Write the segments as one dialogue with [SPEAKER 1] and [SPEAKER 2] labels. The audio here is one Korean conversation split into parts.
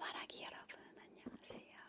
[SPEAKER 1] 말하기 여러분 안녕하세요.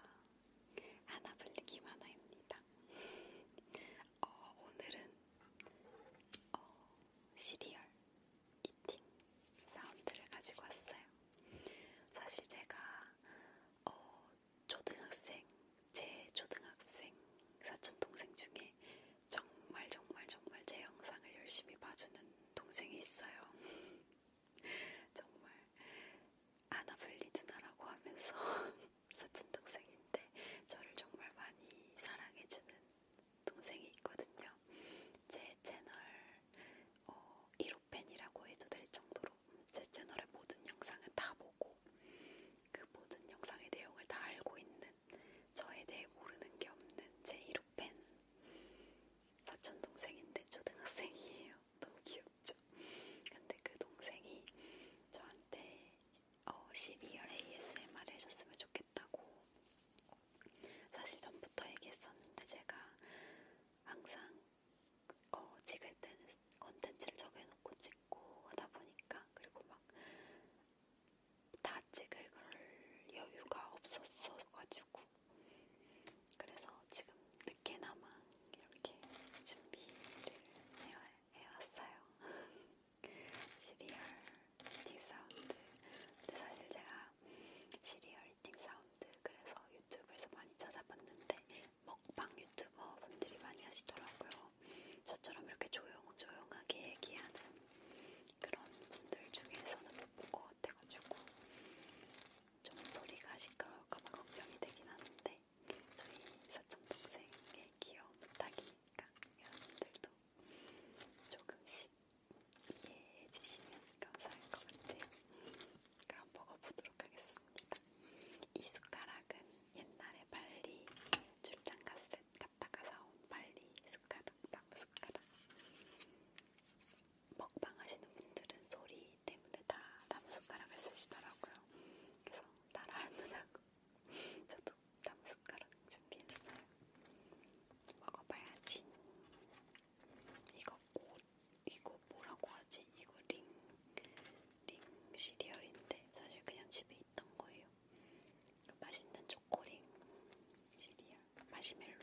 [SPEAKER 1] 마시멜로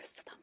[SPEAKER 1] most of them.